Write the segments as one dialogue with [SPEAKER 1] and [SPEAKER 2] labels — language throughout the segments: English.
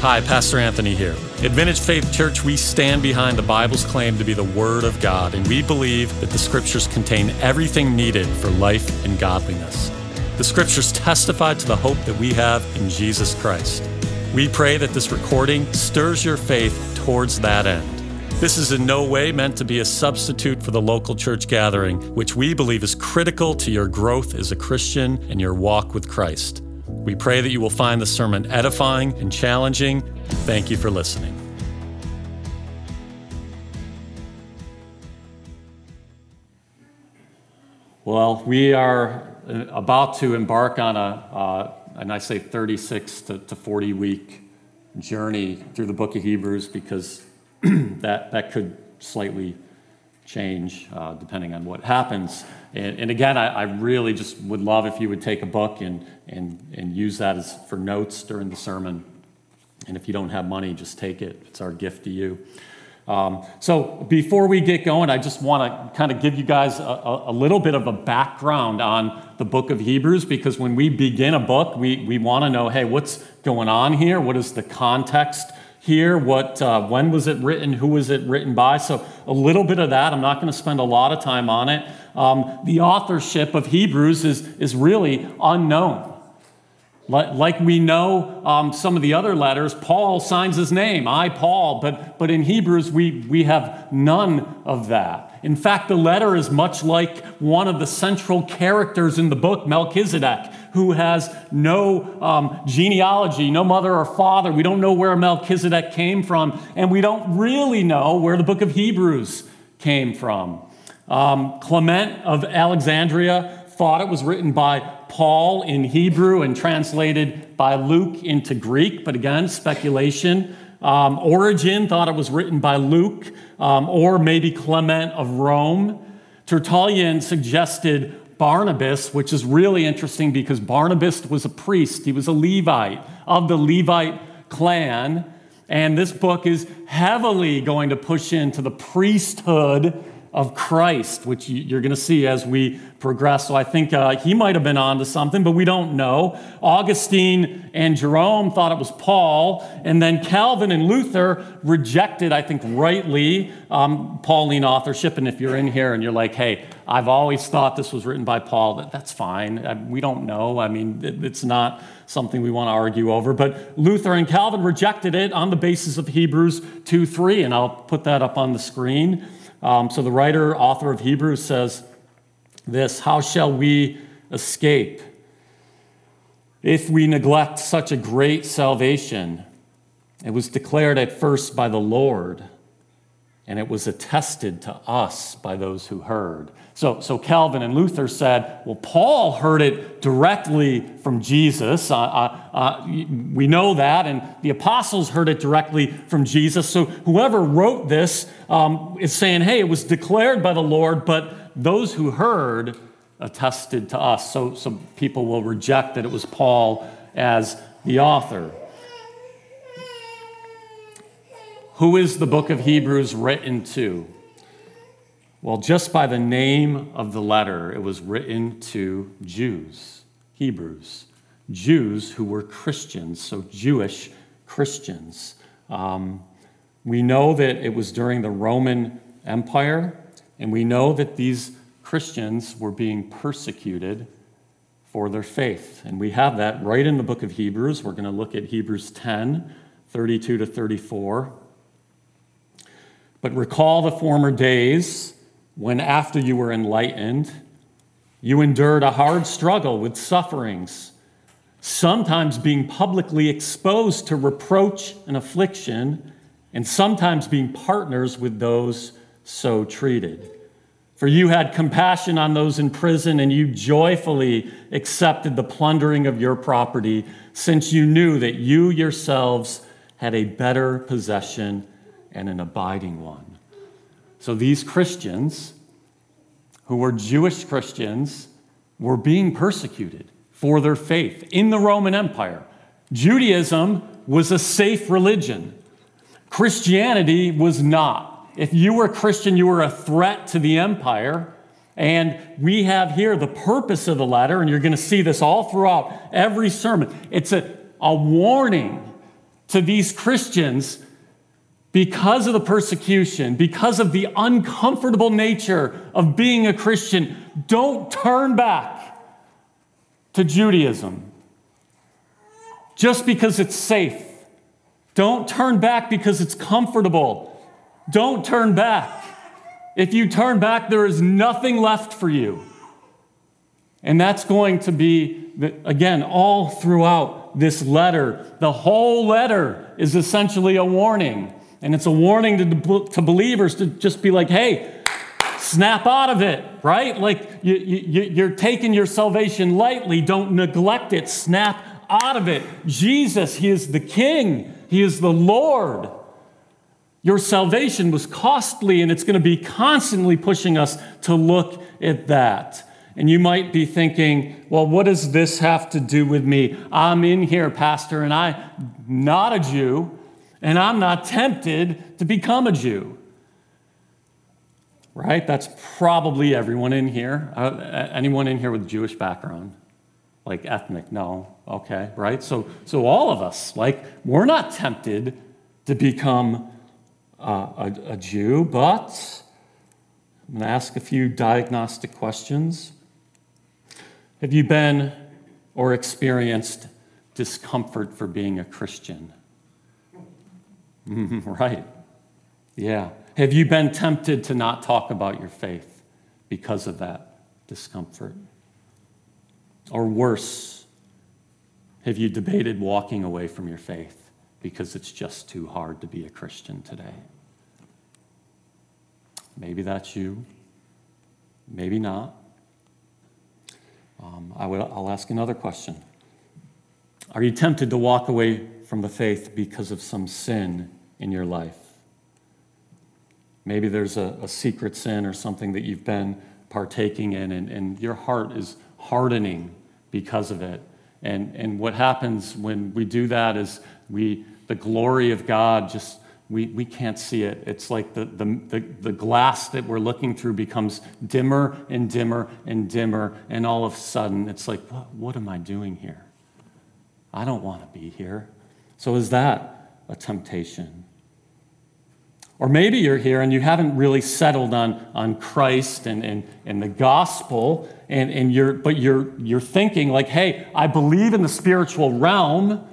[SPEAKER 1] Hi, Pastor Anthony here. At Vintage Faith Church, we stand behind the Bible's claim to be the Word of God, and we believe that the Scriptures contain everything needed for life and godliness. The Scriptures testify to the hope that we have in Jesus Christ. We pray that this recording stirs your faith towards that end. This is in no way meant to be a substitute for the local church gathering, which we believe is critical to your growth as a Christian and your walk with Christ. We pray that you will find the sermon edifying and challenging. Thank you for listening. Well, we are uh, about to embark on a, uh, and I say 36 to, to 40 week journey through the book of Hebrews because that, that could slightly change uh, depending on what happens. And, and again, I, I, really just would love if you would take a book and, and, and use that as for notes during the sermon. And if you don't have money, just take it. It's our gift to you. Um, so before we get going, I just want to kind of give you guys a, a, little bit of a background on the book of Hebrews because when we begin a book, we, we want to know hey, what's going on here? What is the context here? What, uh, when was it written? Who was it written by? So a little bit of that. I'm not going to spend a lot of time on it. Um, the authorship of Hebrews is, is really unknown. Like we know um, some of the other letters, Paul signs his name, I, Paul, but, but in Hebrews, we, we have none of that. In fact, the letter is much like one of the central characters in the book, Melchizedek, who has no um, genealogy, no mother or father. We don't know where Melchizedek came from, and we don't really know where the book of Hebrews came from. Um, Clement of Alexandria thought it was written by Paul in Hebrew and translated by Luke into Greek, but again, speculation. Um, Origen thought it was written by Luke um, or maybe Clement of Rome. Tertullian suggested Barnabas, which is really interesting because Barnabas was a priest, he was a Levite of the Levite clan. And this book is heavily going to push into the priesthood of Christ, which you're going to see as we progress. So I think uh, he might have been on to something, but we don't know. Augustine and Jerome thought it was Paul, and then Calvin and Luther rejected, I think rightly, um, Pauline authorship. And if you're in here and you're like, hey, I've always thought this was written by Paul, that, that's fine. I, we don't know. I mean, it, it's not something we want to argue over. But Luther and Calvin rejected it on the basis of Hebrews 2 3, and I'll put that up on the screen. Um, so the writer, author of Hebrews says this How shall we escape if we neglect such a great salvation? It was declared at first by the Lord, and it was attested to us by those who heard. So, so Calvin and Luther said, well, Paul heard it directly from Jesus. Uh, uh, uh, we know that. And the apostles heard it directly from Jesus. So whoever wrote this um, is saying, hey, it was declared by the Lord, but those who heard attested to us. So, so people will reject that it was Paul as the author. Who is the book of Hebrews written to? Well, just by the name of the letter, it was written to Jews, Hebrews, Jews who were Christians, so Jewish Christians. Um, we know that it was during the Roman Empire, and we know that these Christians were being persecuted for their faith. And we have that right in the book of Hebrews. We're going to look at Hebrews 10 32 to 34. But recall the former days when, after you were enlightened, you endured a hard struggle with sufferings, sometimes being publicly exposed to reproach and affliction, and sometimes being partners with those so treated. For you had compassion on those in prison, and you joyfully accepted the plundering of your property, since you knew that you yourselves had a better possession and an abiding one. So these Christians, who were Jewish Christians, were being persecuted for their faith in the Roman Empire. Judaism was a safe religion, Christianity was not. If you were a Christian, you were a threat to the empire. And we have here the purpose of the letter, and you're going to see this all throughout every sermon. It's a, a warning to these Christians because of the persecution, because of the uncomfortable nature of being a Christian, don't turn back to Judaism just because it's safe. Don't turn back because it's comfortable. Don't turn back. If you turn back, there is nothing left for you. And that's going to be, again, all throughout this letter. The whole letter is essentially a warning. And it's a warning to, to believers to just be like, hey, snap out of it, right? Like you, you, you're taking your salvation lightly. Don't neglect it. Snap out of it. Jesus, He is the King, He is the Lord. Your salvation was costly, and it's going to be constantly pushing us to look at that. And you might be thinking, well, what does this have to do with me? I'm in here, Pastor, and I'm not a Jew, and I'm not tempted to become a Jew. Right? That's probably everyone in here. Uh, anyone in here with Jewish background? Like ethnic? No. Okay, right? So, so all of us, like, we're not tempted to become uh, a, a Jew, but I'm going to ask a few diagnostic questions. Have you been or experienced discomfort for being a Christian? right. Yeah. Have you been tempted to not talk about your faith because of that discomfort? Or worse, have you debated walking away from your faith because it's just too hard to be a Christian today? Maybe that's you. Maybe not. Um, I will, I'll ask another question. Are you tempted to walk away from the faith because of some sin in your life? Maybe there's a, a secret sin or something that you've been partaking in, and, and your heart is hardening because of it. And, and what happens when we do that is we, the glory of God just we, we can't see it. It's like the, the, the, the, glass that we're looking through becomes dimmer and dimmer and dimmer, and all of a sudden it's like, what, what am I doing here? I don't want to be here. So, is that a temptation? Or maybe you're here and you haven't really settled on, on Christ and, and, and the gospel, and, and you're, but you're, you're thinking, like, hey, I believe in the spiritual realm.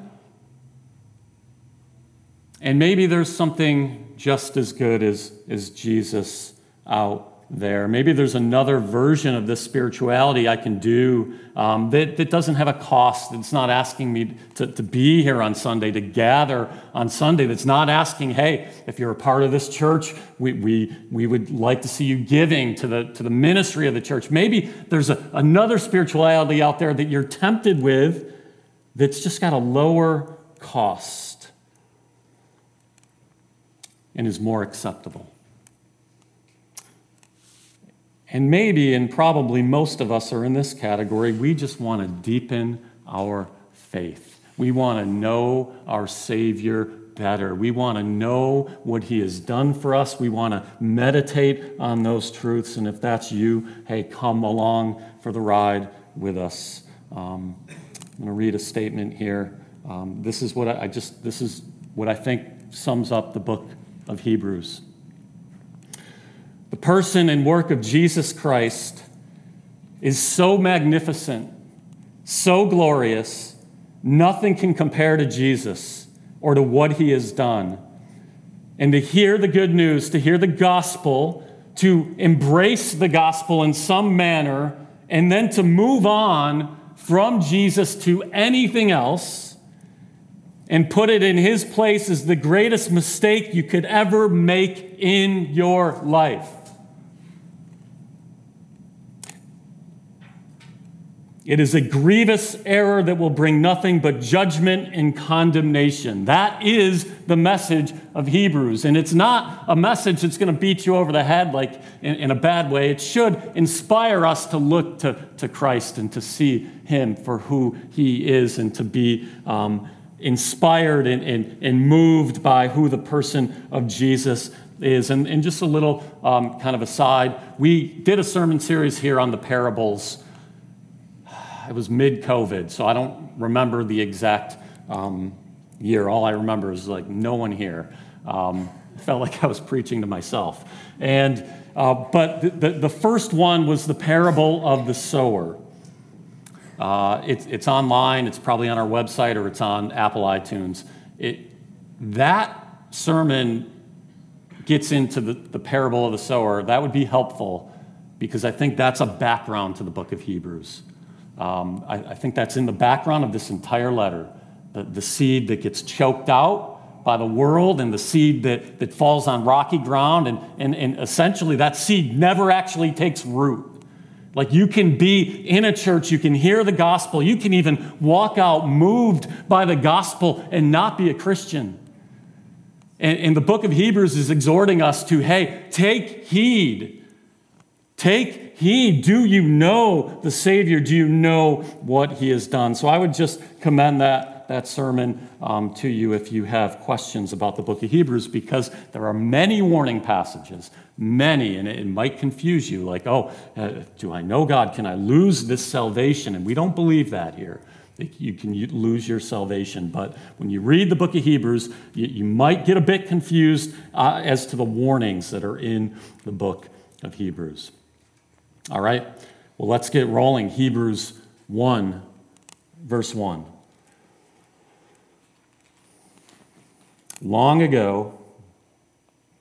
[SPEAKER 1] And maybe there's something just as good as, as Jesus out there. Maybe there's another version of this spirituality I can do um, that, that doesn't have a cost. It's not asking me to, to be here on Sunday, to gather on Sunday. That's not asking, hey, if you're a part of this church, we, we, we would like to see you giving to the, to the ministry of the church. Maybe there's a, another spirituality out there that you're tempted with that's just got a lower cost and is more acceptable. And maybe, and probably most of us are in this category, we just want to deepen our faith. We want to know our Savior better. We want to know what He has done for us. We want to meditate on those truths. And if that's you, hey, come along for the ride with us. Um, I'm going to read a statement here. Um, this is what I, I just, this is what I think sums up the book of Hebrews. The person and work of Jesus Christ is so magnificent, so glorious, nothing can compare to Jesus or to what he has done. And to hear the good news, to hear the gospel, to embrace the gospel in some manner, and then to move on from Jesus to anything else and put it in his place is the greatest mistake you could ever make in your life. It is a grievous error that will bring nothing but judgment and condemnation. That is the message of Hebrews. And it's not a message that's going to beat you over the head like in, in, a bad way. It should inspire us to look to, to Christ and to see Him for who He is and to be um, inspired and, and, and moved by who the person of Jesus is. And, and just a little um, kind of aside, we did a sermon series here on the parables. It was mid COVID, so I don't remember the exact um, year, all I remember is like no one here. Um, felt like I was preaching to myself. And, uh, but the, the, the, first one was the parable of the sower. Uh, it, it's online, it's probably on our website or it's on Apple iTunes. It, that sermon gets into the, parable of the sower. That would be helpful because I think that's a background to the book of Hebrews. Um, I, think that's in the background of this entire letter. The, the seed that gets choked out by the world and the seed that, falls on rocky ground, and essentially that seed never actually takes root. Like you can be in a church, you can hear the gospel, you can even walk out moved by the gospel and not be a Christian. And, and the book of Hebrews is exhorting us to hey, take heed. Take heed. Do you know the Savior? Do you know what he has done? So I would just commend that, that sermon um, to you if you have questions about the book of Hebrews, because there are many warning passages, many, and it, might confuse you like, oh, uh, do I know God? Can I lose this salvation? And we don't believe that here you can lose your salvation. But when you read the book of Hebrews, you, you might get a bit confused uh, as to the warnings that are in the book of Hebrews. All right, well, let's get rolling. Hebrews 1, verse 1. Long ago,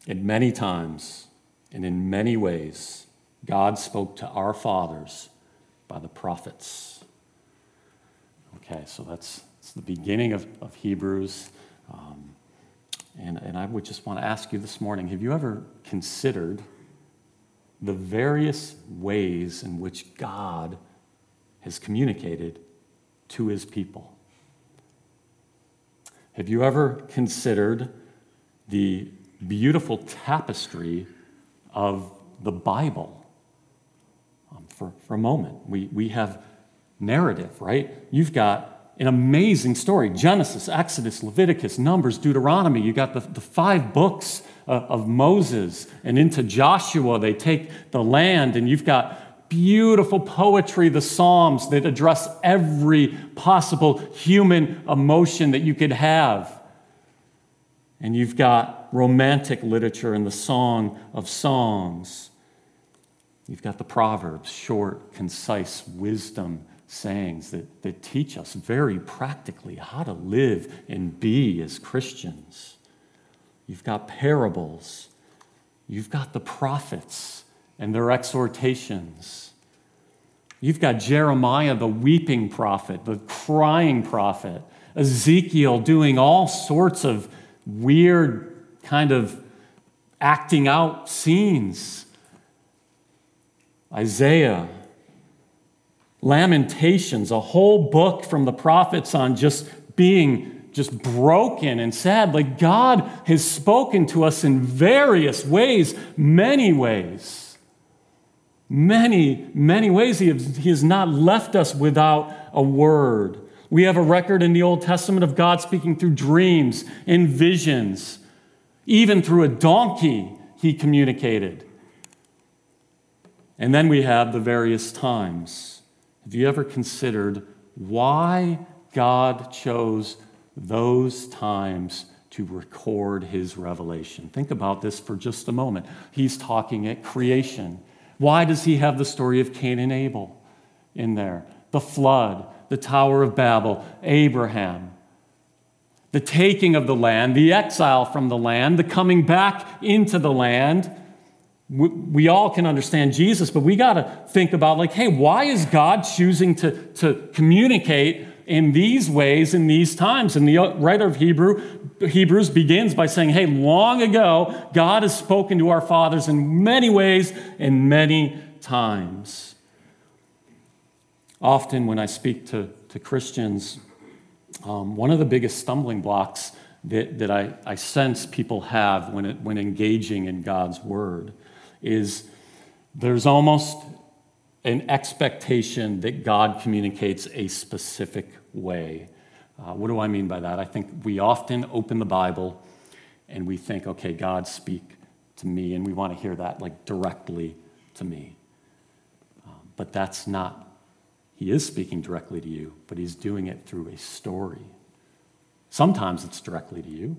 [SPEAKER 1] and many times, and in many ways, God spoke to our fathers by the prophets. Okay, so that's, that's the beginning of, of Hebrews. Um, and, and I would just want to ask you this morning have you ever considered the various ways in which God has communicated to his people? Have you ever considered the beautiful tapestry of the Bible? Um, for, for a moment, we, we have narrative, right? You've got an amazing story Genesis, Exodus, Leviticus, Numbers, Deuteronomy. You got the, the five books of, of Moses, and into Joshua, they take the land, and you've got beautiful poetry, the Psalms that address every possible human emotion that you could have. And you've got romantic literature and the Song of Songs. You've got the Proverbs, short, concise wisdom sayings that, that teach us very practically how to live and be as Christians. You've got parables, you've got the prophets and their exhortations. You've got Jeremiah, the weeping prophet, the crying prophet, Ezekiel doing all sorts of weird kind of acting out scenes. Isaiah, Lamentations, a whole book from the prophets on just being just broken and sad. Like God has spoken to us in various ways, many ways. Many, many ways. He has, not left us without a word. We have a record in the Old Testament of God speaking through dreams and visions. Even through a donkey, he communicated. And then we have the various times have you ever considered why God chose those times to record his revelation? Think about this for just a moment. He's talking at creation. Why does he have the story of Cain and Abel in there? The flood, the Tower of Babel, Abraham, the taking of the land, the exile from the land, the coming back into the land we, we all can understand Jesus, but we got to think about, like, hey, why is God choosing to, to communicate in these ways in these times? And the uh, writer of Hebrew, Hebrews begins by saying, hey, long ago, God has spoken to our fathers in many ways and many times. Often, when I speak to, to Christians, um, one of the biggest stumbling blocks that, that I, I sense people have when, it, when engaging in God's word is there's almost an expectation that God communicates a specific way. Uh, what do I mean by that? I think we often open the Bible and we think, okay, God, speak to me, and we want to hear that like directly to me. Uh, but that's not, He is speaking directly to you, but He's doing it through a story. Sometimes it's directly to you.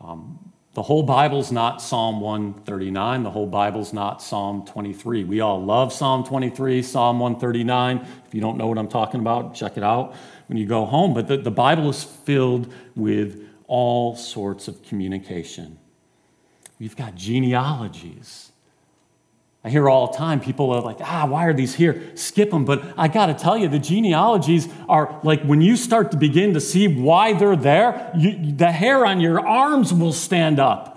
[SPEAKER 1] Um, the whole Bible's not Psalm 139. The whole Bible's not Psalm 23. We all love Psalm 23, Psalm 139. If you don't know what I'm talking about, check it out when you go home. But the, the Bible is filled with all sorts of communication. We've got genealogies. I hear all the time people are like, ah, why are these here? Skip them. But I got to tell you, the genealogies are like when you start to begin to see why they're there, you, the hair on your arms will stand up.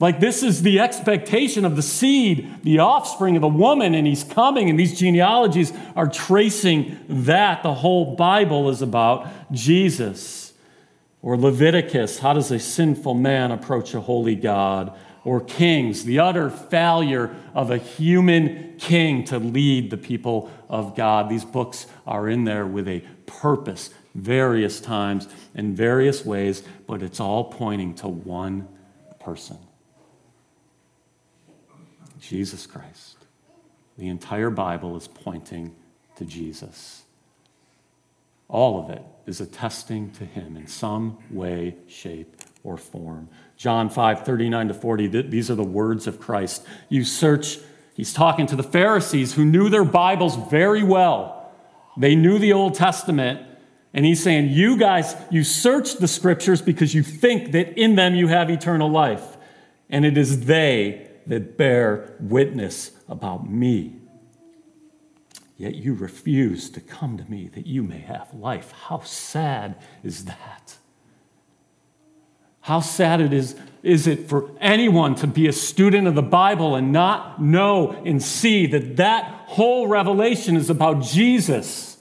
[SPEAKER 1] Like this is the expectation of the seed, the offspring of the woman, and he's coming, and these genealogies are tracing that. The whole Bible is about Jesus. Or Leviticus, how does a sinful man approach a holy God? Or kings, the utter failure of a human king to lead the people of God. These books are in there with a purpose, various times, in various ways, but it's all pointing to one person Jesus Christ. The entire Bible is pointing to Jesus. All of it is attesting to him in some way, shape, or form. John 5, 39 to 40, these are the words of Christ. You search, he's talking to the Pharisees who knew their Bibles very well. They knew the Old Testament. And he's saying, You guys, you search the scriptures because you think that in them you have eternal life. And it is they that bear witness about me. Yet you refuse to come to me that you may have life. How sad is that? How sad it is, is it for anyone to be a student of the Bible and not know and see that that whole revelation is about Jesus?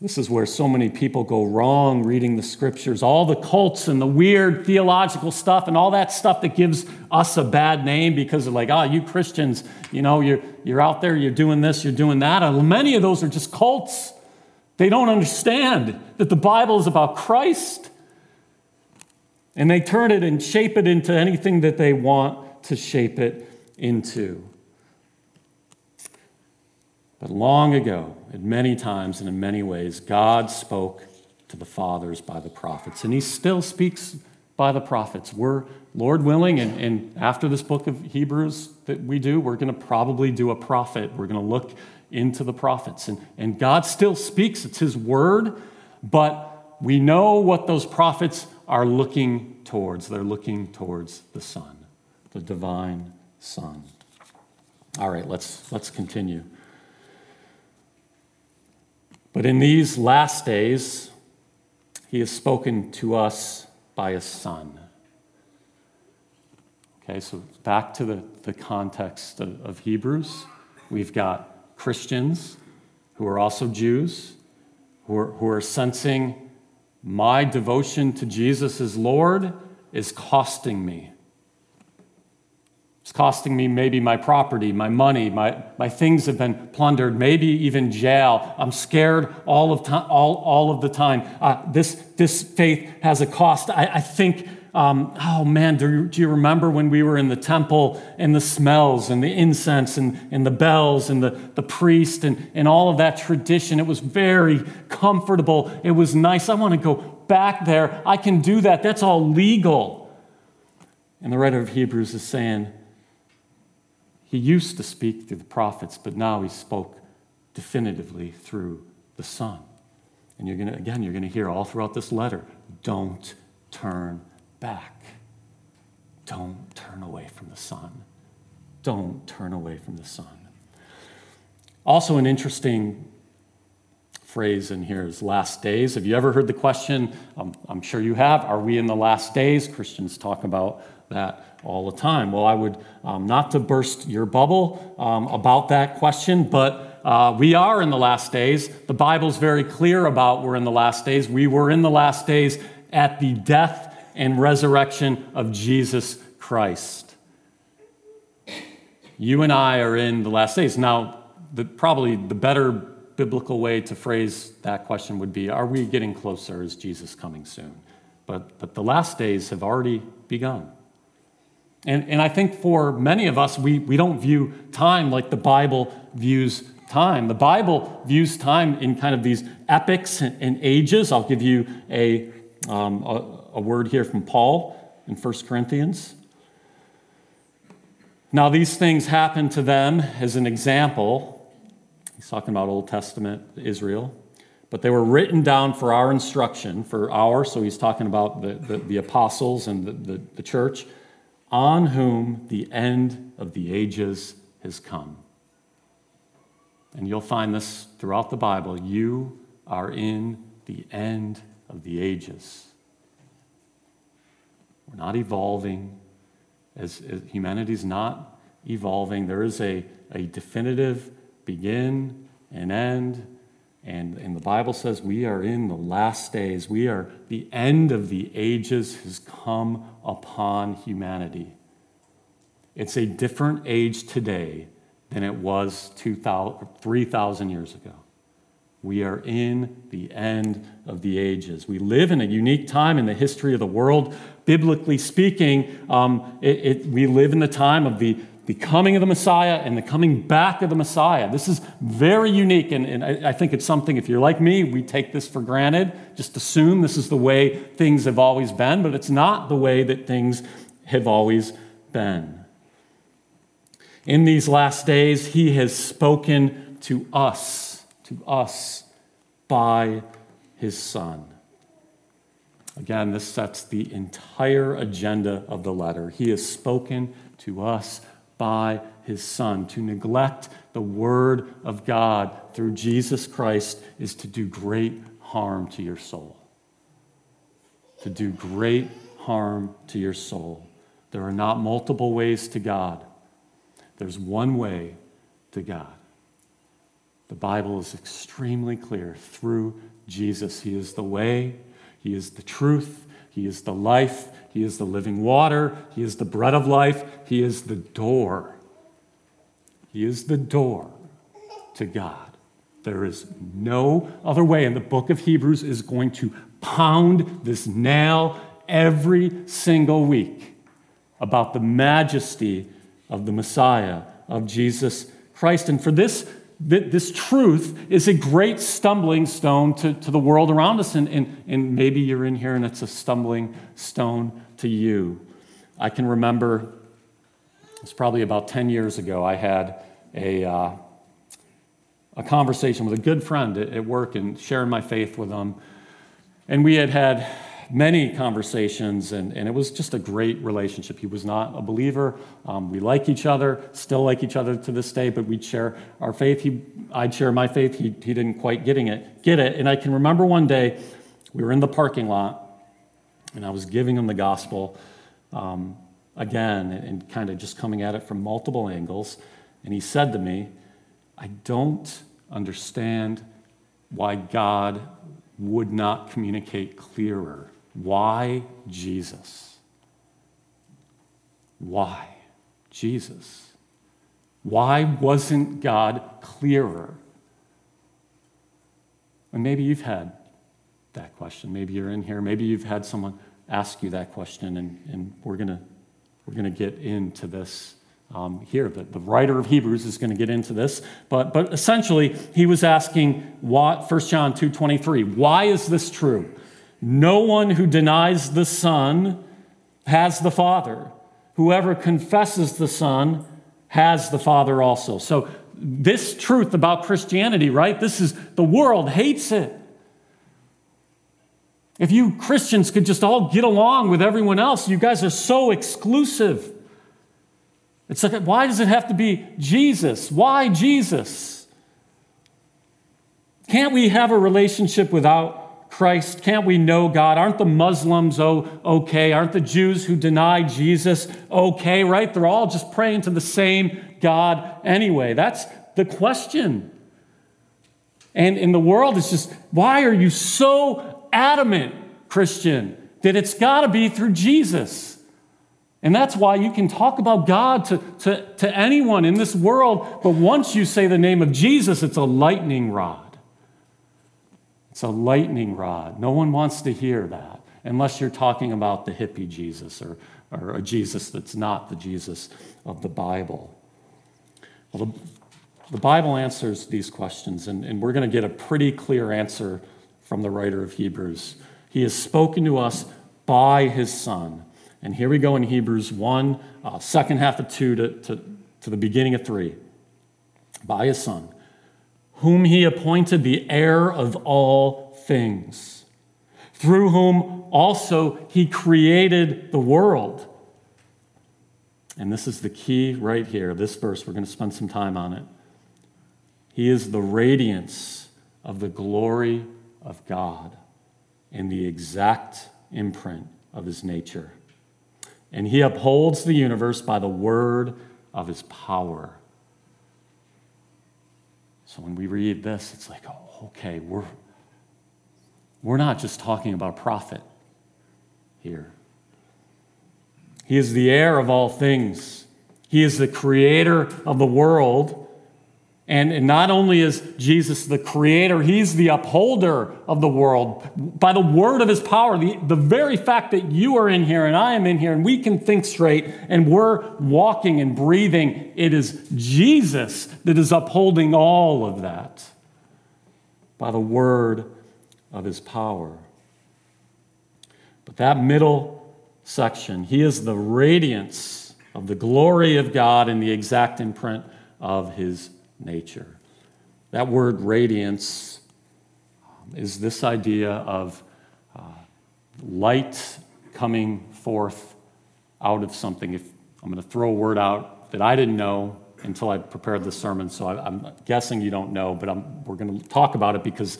[SPEAKER 1] This is where so many people go wrong reading the scriptures. All the cults and the weird theological stuff and all that stuff that gives us a bad name because of like, oh, you Christians, you know, you're, you're out there, you're doing this, you're doing that. And many of those are just cults. They don't understand that the Bible is about Christ. And they turn it and shape it into anything that they want to shape it into. But long ago, at many times and in many ways, God spoke to the fathers by the prophets, and He still speaks by the prophets. We're, Lord willing, and, and after this book of Hebrews that we do, we're going to probably do a prophet. We're going to look into the prophets. And, and God still speaks, it's His word, but we know what those prophets are looking towards. They're looking towards the Son, the divine Son. All right, let's, let's continue. But in these last days, He has spoken to us by His Son. Okay, so back to the, the context of, of Hebrews. We've got Christians who are also Jews, who are, who are sensing my devotion to Jesus as Lord is costing me. It's costing me maybe my property, my money, my, my things have been plundered, maybe even jail. I'm scared all of, time, all, all of the time. Uh, this, this faith has a cost. I, I think um, oh man, do you, do you, remember when we were in the temple and the smells and the incense and, and the bells and the, the priest and, and all of that tradition? It was very comfortable. It was nice. I want to go back there. I can do that. That's all legal. And the writer of Hebrews is saying, he used to speak through the prophets, but now he spoke definitively through the Son. And you're going to, again, you're going to hear all throughout this letter don't turn back. Don't turn away from the Son. Don't turn away from the Son. Also, an interesting phrase in here is last days. Have you ever heard the question? Um, I'm sure you have. Are we in the last days? Christians talk about that all the time. Well, I would, um, not to burst your bubble um, about that question, but uh, we are in the last days. The Bible's very clear about we're in the last days. We were in the last days at the death and resurrection of Jesus Christ. You and I are in the last days. Now, the, probably the better biblical way to phrase that question would be Are we getting closer? Is Jesus coming soon? But, but the last days have already begun. And, and I think for many of us, we, we don't view time like the Bible views time. The Bible views time in kind of these epics and, ages. I'll give you a, um, a, a word here from Paul in 1 Corinthians. Now, these things happened to them as an example. He's talking about Old Testament Israel. But they were written down for our instruction, for our, so he's talking about the, the, the apostles and the, the, the church, on whom the end of the ages has come. And you'll find this throughout the Bible. You are in the end of the ages. We're not evolving. As, as humanity's not evolving, there is a, a definitive begin and end. And, and the Bible says we are in the last days. We are, the end of the ages has come upon humanity. It's a different age today than it was 3,000 years ago. We are in the end of the ages. We live in a unique time in the history of the world. Biblically speaking, um, it, it, we live in the time of the, the coming of the Messiah and the coming back of the Messiah. This is very unique, and, and I, I think it's something, if you're like me, we take this for granted, just assume this is the way things have always been, but it's not the way that things have always been. In these last days, he has spoken to us, to us by his Son. Again, this sets the entire agenda of the letter. He has spoken to us by his Son. To neglect the Word of God through Jesus Christ is to do great harm to your soul. To do great harm to your soul. There are not multiple ways to God. There's one way to God. The Bible is extremely clear through Jesus. He is the way, He is the truth, He is the life, He is the living water, He is the bread of life, He is the door. He is the door to God. There is no other way. And the book of Hebrews is going to pound this nail every single week about the majesty of the Messiah, of Jesus Christ. And for this, this truth is a great stumbling stone to, to the world around us. And, and, and maybe you're in here and it's a stumbling stone to you. I can remember, it's probably about 10 years ago, I had a, uh, a conversation with a good friend at, at work and sharing my faith with him. And we had had many conversations, and, and it was just a great relationship. He was not a believer. Um, we like each other, still like each other to this day, but we'd share our faith. He, I'd share my faith. He, he didn't quite getting it, get it. And I can remember one day we were in the parking lot, and I was giving him the gospel um, again and, and kind of just coming at it from multiple angles. And he said to me, I don't understand why God would not communicate clearer why Jesus? Why Jesus? Why wasn't God clearer? And maybe you've had that question. Maybe you're in here. Maybe you've had someone ask you that question, and, and we're going we're gonna get into this um, here. The, the writer of Hebrews is going to get into this. But, but essentially, he was asking, what, 1 John 2.23, why is this true? No one who denies the Son has the Father. Whoever confesses the Son has the Father also. So, this truth about Christianity, right? This is the world hates it. If you Christians could just all get along with everyone else, you guys are so exclusive. It's like, why does it have to be Jesus? Why Jesus? Can't we have a relationship without Christ? Can't we know God? Aren't the Muslims okay? Aren't the Jews who deny Jesus okay, right? They're all just praying to the same God anyway. That's the question. And in the world, it's just, why are you so adamant, Christian, that it's got to be through Jesus? And that's why you can talk about God to, to, to anyone in this world, but once you say the name of Jesus, it's a lightning rod. It's a lightning rod. No one wants to hear that unless you're talking about the hippie Jesus or, or a Jesus that's not the Jesus of the Bible. Well, the, the Bible answers these questions, and, and we're going to get a pretty clear answer from the writer of Hebrews. He has spoken to us by his Son. And here we go in Hebrews 1, uh, second half of 2 to, to, to the beginning of 3. By his Son, whom he appointed the heir of all things, through whom also he created the world. And this is the key right here, this verse, we're going to spend some time on it. He is the radiance of the glory of God and the exact imprint of his nature. And he upholds the universe by the word of his power. So when we read this, it's like, oh, okay, we're, we're not just talking about a prophet here. He is the heir of all things. He is the creator of the world and not only is Jesus the creator, he's the upholder of the world by the word of his power. The, the very fact that you are in here and I am in here and we can think straight and we're walking and breathing, it is Jesus that is upholding all of that by the word of his power. But that middle section, he is the radiance of the glory of God and the exact imprint of his nature. That word radiance um, is this idea of uh, light coming forth out of something. If I'm going to throw a word out that I didn't know until I prepared the sermon, so I, am guessing you don't know, but I'm, we're going to talk about it because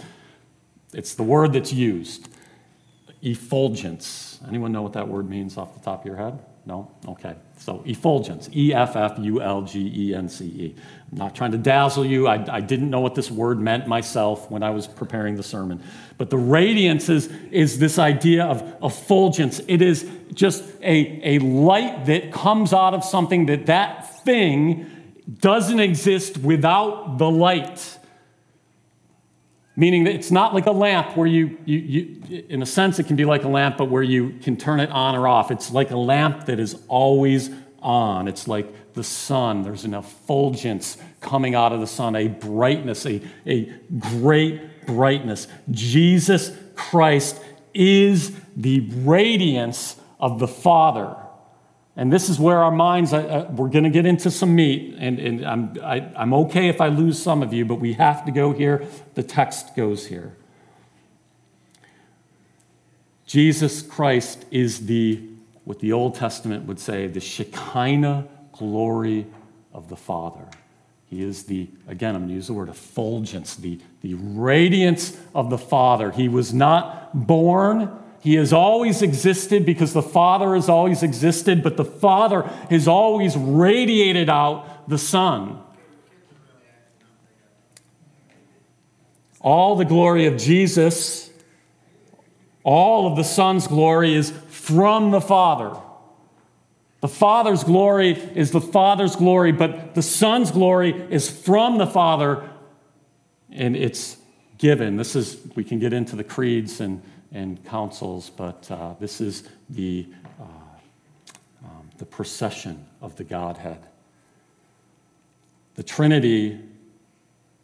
[SPEAKER 1] it's the word that's used. Effulgence. Anyone know what that word means off the top of your head? No? Okay. So effulgence, E F F U L G E N C E. I'm not trying to dazzle you. I, I, didn't know what this word meant myself when I was preparing the sermon. But the radiance is, is this idea of effulgence. It is just a, a light that comes out of something that that thing doesn't exist without the light meaning that it's not like a lamp where you, you, you, in a sense, it can be like a lamp, but where you can turn it on or off. It's like a lamp that is always on. It's like the sun. There's an effulgence coming out of the sun, a brightness, a, a great brightness. Jesus Christ is the radiance of the Father. And this is where our minds, uh, we're going to get into some meat, and, and I'm, I, i am okay if I lose some of you, but we have to go here. The text goes here. Jesus Christ is the, what the Old Testament would say, the Shekinah glory of the Father. He is the, again, I'm going to use the word effulgence, the, the radiance of the Father. He was not born he has always existed because the Father has always existed, but the Father has always radiated out the Son. All the glory of Jesus, all of the Son's glory is from the Father. The Father's glory is the Father's glory, but the Son's glory is from the Father, and it's given. This is, we can get into the creeds and and councils, but uh, this is the, uh, um, the procession of the Godhead. The Trinity,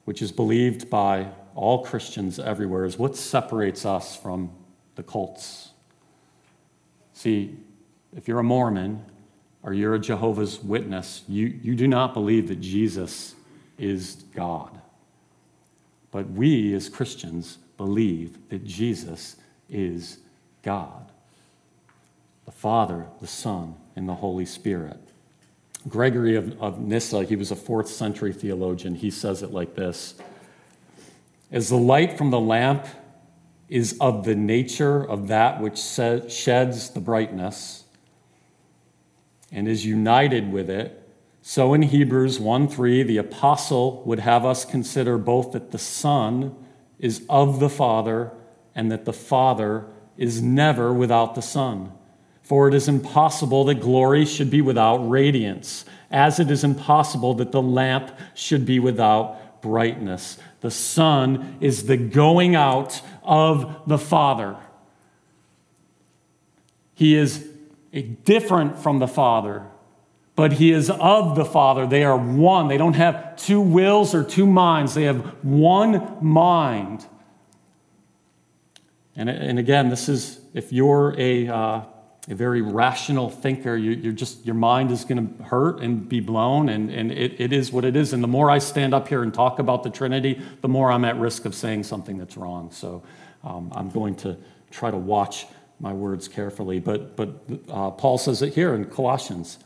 [SPEAKER 1] which is believed by all Christians everywhere, is what separates us from the cults. See, if you're a Mormon or you're a Jehovah's Witness, you, you do not believe that Jesus is God. But we as Christians believe that Jesus is God the Father, the Son, and the Holy Spirit. Gregory of, of Nyssa, he was a fourth century theologian, he says it like this As the light from the lamp is of the nature of that which sheds the brightness and is united with it, so in Hebrews 1 3, the apostle would have us consider both that the Son is of the Father and that the Father is never without the Son. For it is impossible that glory should be without radiance, as it is impossible that the lamp should be without brightness. The Son is the going out of the Father. He is different from the Father, but he is of the Father. They are one. They don't have two wills or two minds, they have one mind. And, and again, this is if you're a, uh, a very rational thinker, you, are just, your mind is going to hurt and be blown, and, and it, it is what it is. And the more I stand up here and talk about the Trinity, the more I'm at risk of saying something that's wrong. So um, I'm going to try to watch my words carefully. But, but uh, Paul says it here in Colossians.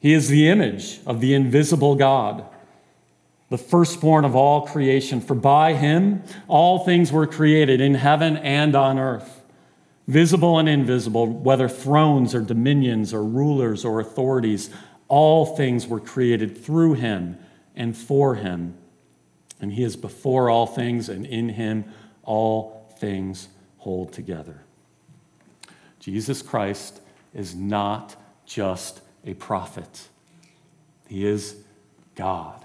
[SPEAKER 1] He is the image of the invisible God, the firstborn of all creation. For by him all things were created in heaven and on earth, visible and invisible, whether thrones or dominions or rulers or authorities. All things were created through him and for him. And he is before all things, and in him all things hold together. Jesus Christ is not just a prophet, he is God.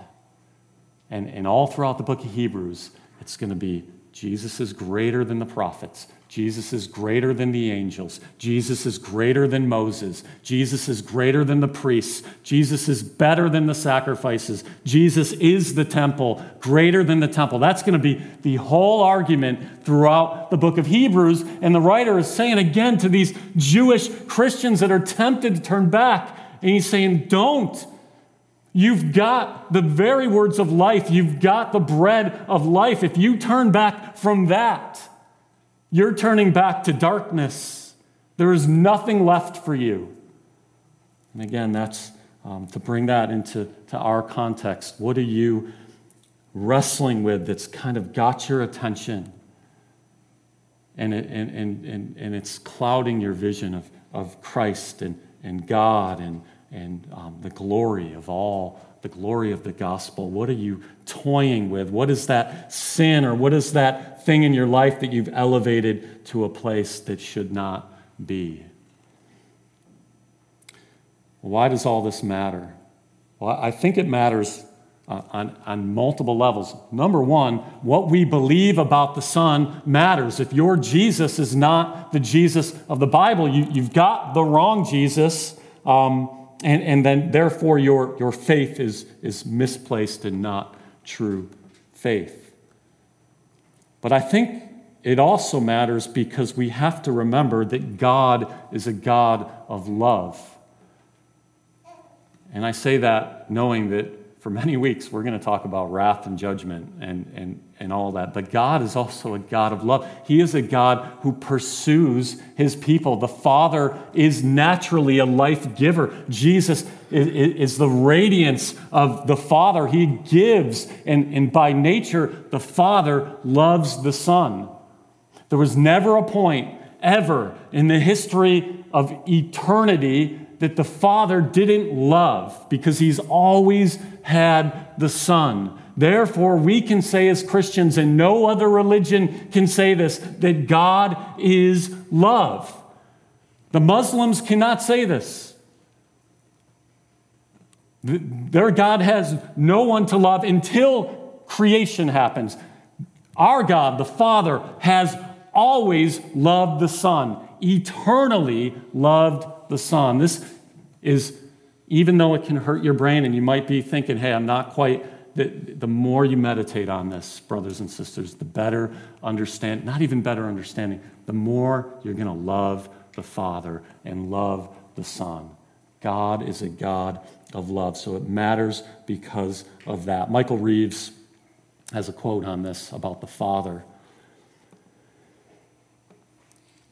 [SPEAKER 1] And, and all throughout the book of Hebrews, it's going to be Jesus is greater than the prophets. Jesus is greater than the angels. Jesus is greater than Moses. Jesus is greater than the priests. Jesus is better than the sacrifices. Jesus is the temple, greater than the temple. That's going to be the whole argument throughout the book of Hebrews. And the writer is saying again to these Jewish Christians that are tempted to turn back, and he's saying, Don't. You've got the very words of life. You've got the bread of life. If you turn back from that, you're turning back to darkness. There is nothing left for you. And again, that's um, to bring that into to our context. What are you wrestling with that's kind of got your attention? And, it, and, and, and, and it's clouding your vision of, of Christ and, and God and, and um, the glory of all the glory of the gospel? What are you toying with? What is that sin or what is that thing in your life that you've elevated to a place that should not be? Why does all this matter? Well, I think it matters uh, on, on multiple levels. Number one, what we believe about the Son matters. If your Jesus is not the Jesus of the Bible, you, you've got the wrong Jesus. Um, and, and then, therefore, your, your faith is, is misplaced and not true faith. But I think it also matters because we have to remember that God is a God of love. And I say that knowing that for many weeks, we're going to talk about wrath and judgment and, and, and all that. But God is also a God of love. He is a God who pursues his people. The Father is naturally a life giver. Jesus is, is the radiance of the Father. He gives, and, and by nature, the Father loves the Son. There was never a point ever in the history of eternity that the Father didn't love because he's always had the Son. Therefore, we can say as Christians, and no other religion can say this, that God is love. The Muslims cannot say this. Their God has no one to love until creation happens. Our God, the Father, has always loved the Son, eternally loved the Son. This is, even though it can hurt your brain and you might be thinking, hey, I'm not quite, the, the more you meditate on this, brothers and sisters, the better understand, not even better understanding, the more you're going to love the Father and love the Son. God is a God of love. So it matters because of that. Michael Reeves has a quote on this about the Father.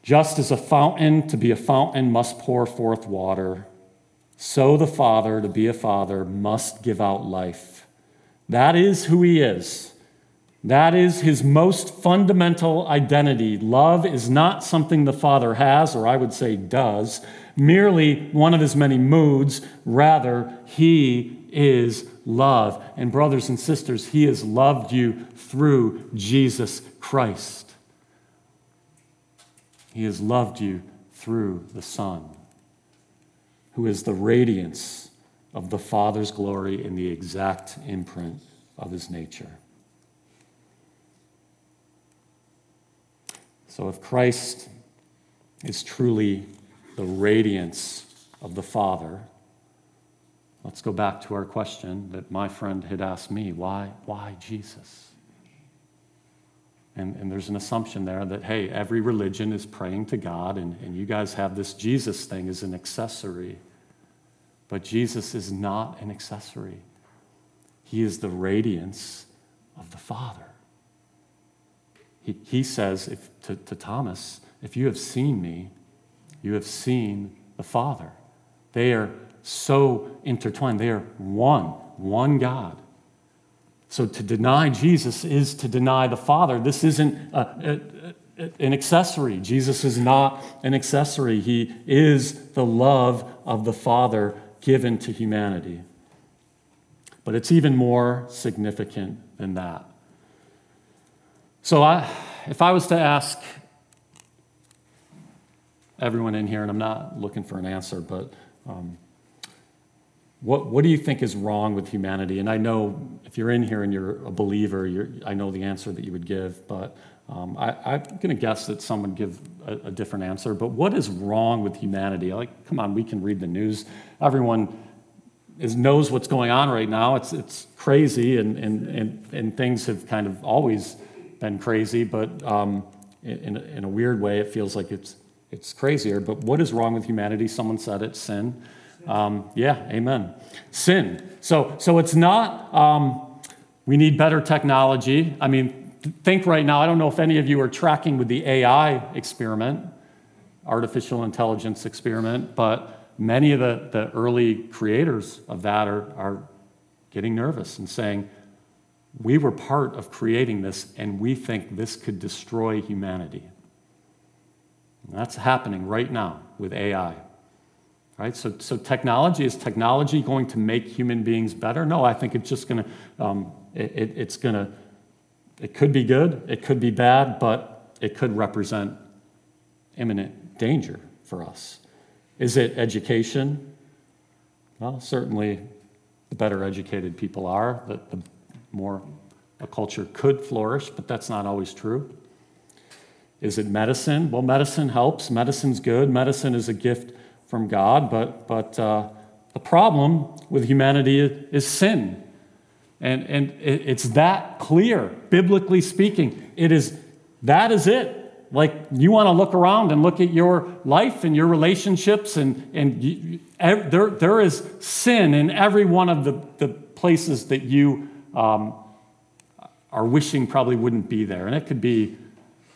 [SPEAKER 1] Just as a fountain to be a fountain must pour forth water, so the Father, to be a father, must give out life. That is who he is. That is his most fundamental identity. Love is not something the Father has, or I would say does, merely one of his many moods. Rather, he is love. And, brothers and sisters, he has loved you through Jesus Christ. He has loved you through the Son, who is the radiance of the Father's glory in the exact imprint of his nature. So, if Christ is truly the radiance of the Father, let's go back to our question that my friend had asked me why, why Jesus? And, and there's an assumption there that, hey, every religion is praying to God, and, and you guys have this Jesus thing as an accessory. But Jesus is not an accessory, He is the radiance of the Father. He, he says if, to, to Thomas, if you have seen me, you have seen the Father. They are so intertwined, they are one, one God. So to deny Jesus is to deny the Father. This isn't a, a, a, an accessory. Jesus is not an accessory. He is the love of the Father given to humanity. But it's even more significant than that. So I, if I was to ask everyone in here, and I'm not looking for an answer, but um, what, what do you think is wrong with humanity? And I know if you're in here and you're a believer, you're, I know the answer that you would give, but um, I, am going to guess that some would give a, a, different answer. But what is wrong with humanity? Like, come on, we can read the news. Everyone is, knows what's going on right now. It's, it's crazy, and, and, and, and things have kind of always been crazy, but um, in, in a weird way, it feels like it's, it's crazier. But what is wrong with humanity? Someone said it sin. Um, yeah, amen. Sin. So, so it's not um, we need better technology. I mean, think right now, I don't know if any of you are tracking with the AI experiment, artificial intelligence experiment, but many of the, the early creators of that are, are getting nervous and saying, we were part of creating this, and we think this could destroy humanity. And that's happening right now with AI. Right? So, so technology is technology going to make human beings better? No, I think it's just going to, um, it, it, it's going to, it could be good, it could be bad, but it could represent imminent danger for us. Is it education? Well, certainly the better educated people are, the, the more a culture could flourish, but that's not always true. Is it medicine? Well, medicine helps. Medicine's good. Medicine is a gift from God, but, but uh, the problem with humanity is sin. And, and it, it's that clear, biblically speaking. It is, that is it. Like you want to look around and look at your life and your relationships, and, and you, there, there is sin in every one of the, the places that you um, are wishing probably wouldn't be there. And it could be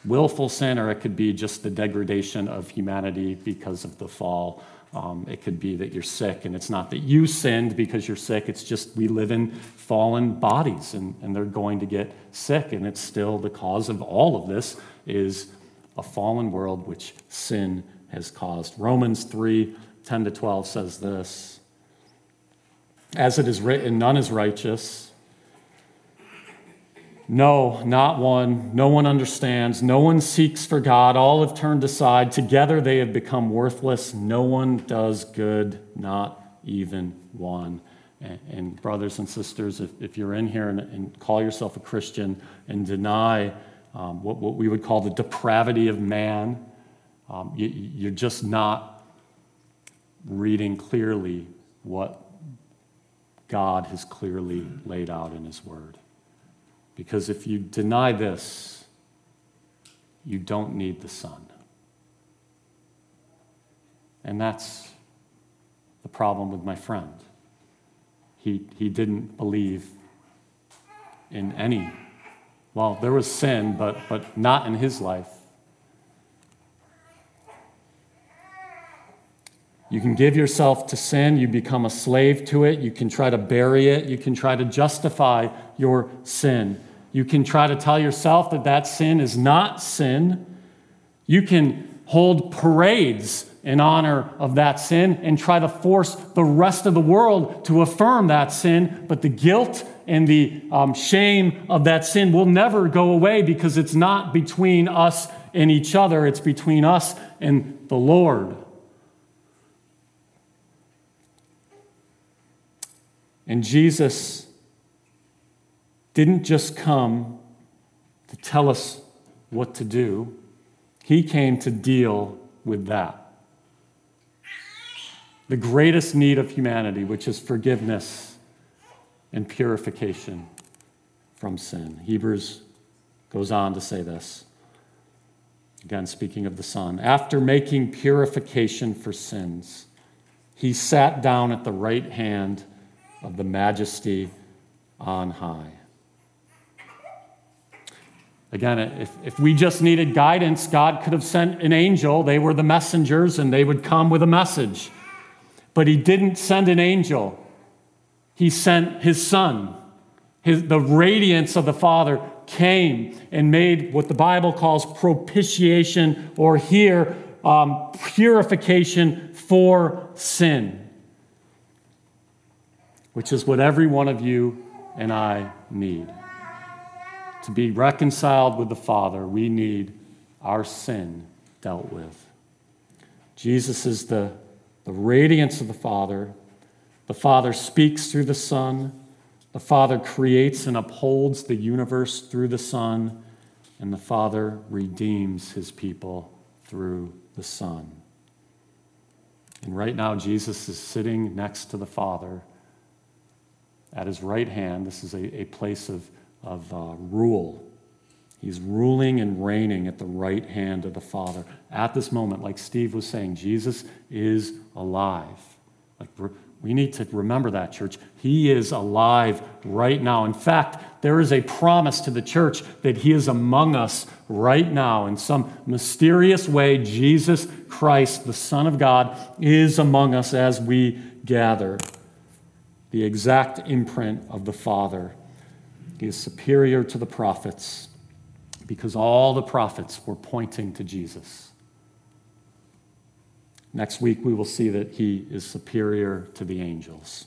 [SPEAKER 1] willful sin, or it could be just the degradation of humanity because of the fall. Um, it could be that you're sick, and it's not that you sinned because you're sick, it's just we live in fallen bodies, and, and they're going to get sick, and it's still the cause of all of this is a fallen world which sin has caused. Romans 3 10 to 12 says this As it is written, none is righteous no, not one. No one understands. No one seeks for God. All have turned aside. Together they have become worthless. No one does good, not even one. And, and brothers and sisters, if, if you're in here and, and, call yourself a Christian and deny um, what, what we would call the depravity of man, um, you, you're just not reading clearly what God has clearly laid out in His Word. Because if you deny this, you don't need the Son. And that's the problem with my friend. He, he didn't believe in any. Well, there was sin, but, but not in his life. You can give yourself to sin, you become a slave to it, you can try to bury it, you can try to justify your sin. You can try to tell yourself that that sin is not sin. You can hold parades in honor of that sin and try to force the rest of the world to affirm that sin, but the guilt and the um, shame of that sin will never go away because it's not between us and each other, it's between us and the Lord. And Jesus didn't just come to tell us what to do, He came to deal with that. the greatest need of humanity, which is forgiveness and purification from sin. Hebrews goes on to say this. Again, speaking of the Son. After making purification for sins, he sat down at the right hand of the majesty on high. Again, if, if we just needed guidance, God could have sent an angel. They were the messengers and they would come with a message. But He didn't send an angel, He sent His Son. His, the radiance of the Father came and made what the Bible calls propitiation, or here, um, purification for sin, which is what every one of you and I need. To be reconciled with the Father, we need our sin dealt with. Jesus is the, the radiance of the Father. The Father speaks through the Son. The Father creates and upholds the universe through the Son. And the Father redeems his people through the Son. And right now, Jesus is sitting next to the Father at his right hand. This is a, a place of, of uh, rule. He's ruling and reigning at the right hand of the Father. At this moment, like Steve was saying, Jesus is alive. Like we need to remember that, church. He is alive right now. In fact, there is a promise to the church that He is among us right now. In some mysterious way, Jesus Christ, the Son of God, is among us as we gather the exact imprint of the Father. He is superior to the prophets because all the prophets were pointing to Jesus. Next week, we will see that he is superior to the angels.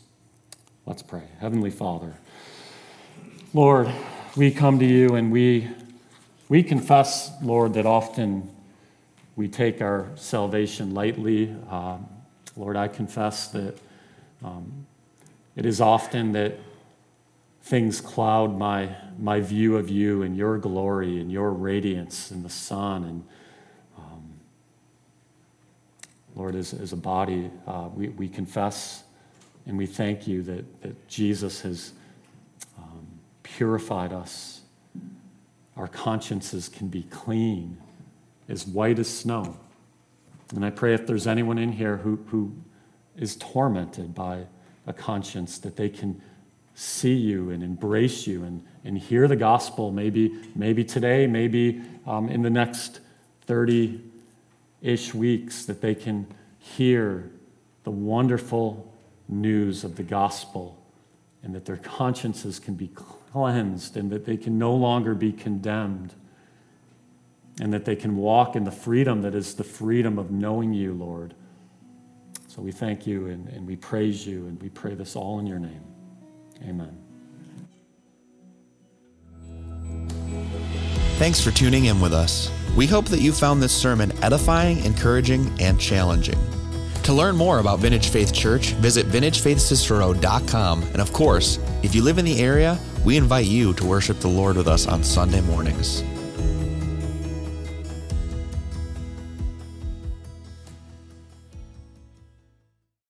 [SPEAKER 1] Let's pray. Heavenly Father, Lord, we come to you and we, we confess, Lord, that often we take our salvation lightly. Um, Lord, I confess that um, it is often that things cloud my, my view of you and your glory and your radiance in the Son. And um, Lord, as, as a body, uh, we, we confess and we thank you that, that Jesus has um, purified us. Our consciences can be clean, as white as snow. And I pray if there's anyone in here who, who is tormented by a conscience, that they can see you and embrace you and, and hear the gospel, maybe, maybe today, maybe um, in the next 30 ish weeks, that they can hear the wonderful news of the gospel and that their consciences can be cleansed and that they can no longer be condemned and that they can walk in the freedom that is the freedom of knowing you, Lord. So we thank you and, and we praise you and we pray this all in your name. Amen.
[SPEAKER 2] Thanks for tuning in with us. We hope that you found this sermon edifying, encouraging, and challenging. To learn more about Vintage Faith Church, visit vintagefaithcicero.com. And of course, if you live in the area, we invite you to worship the Lord with us on Sunday mornings.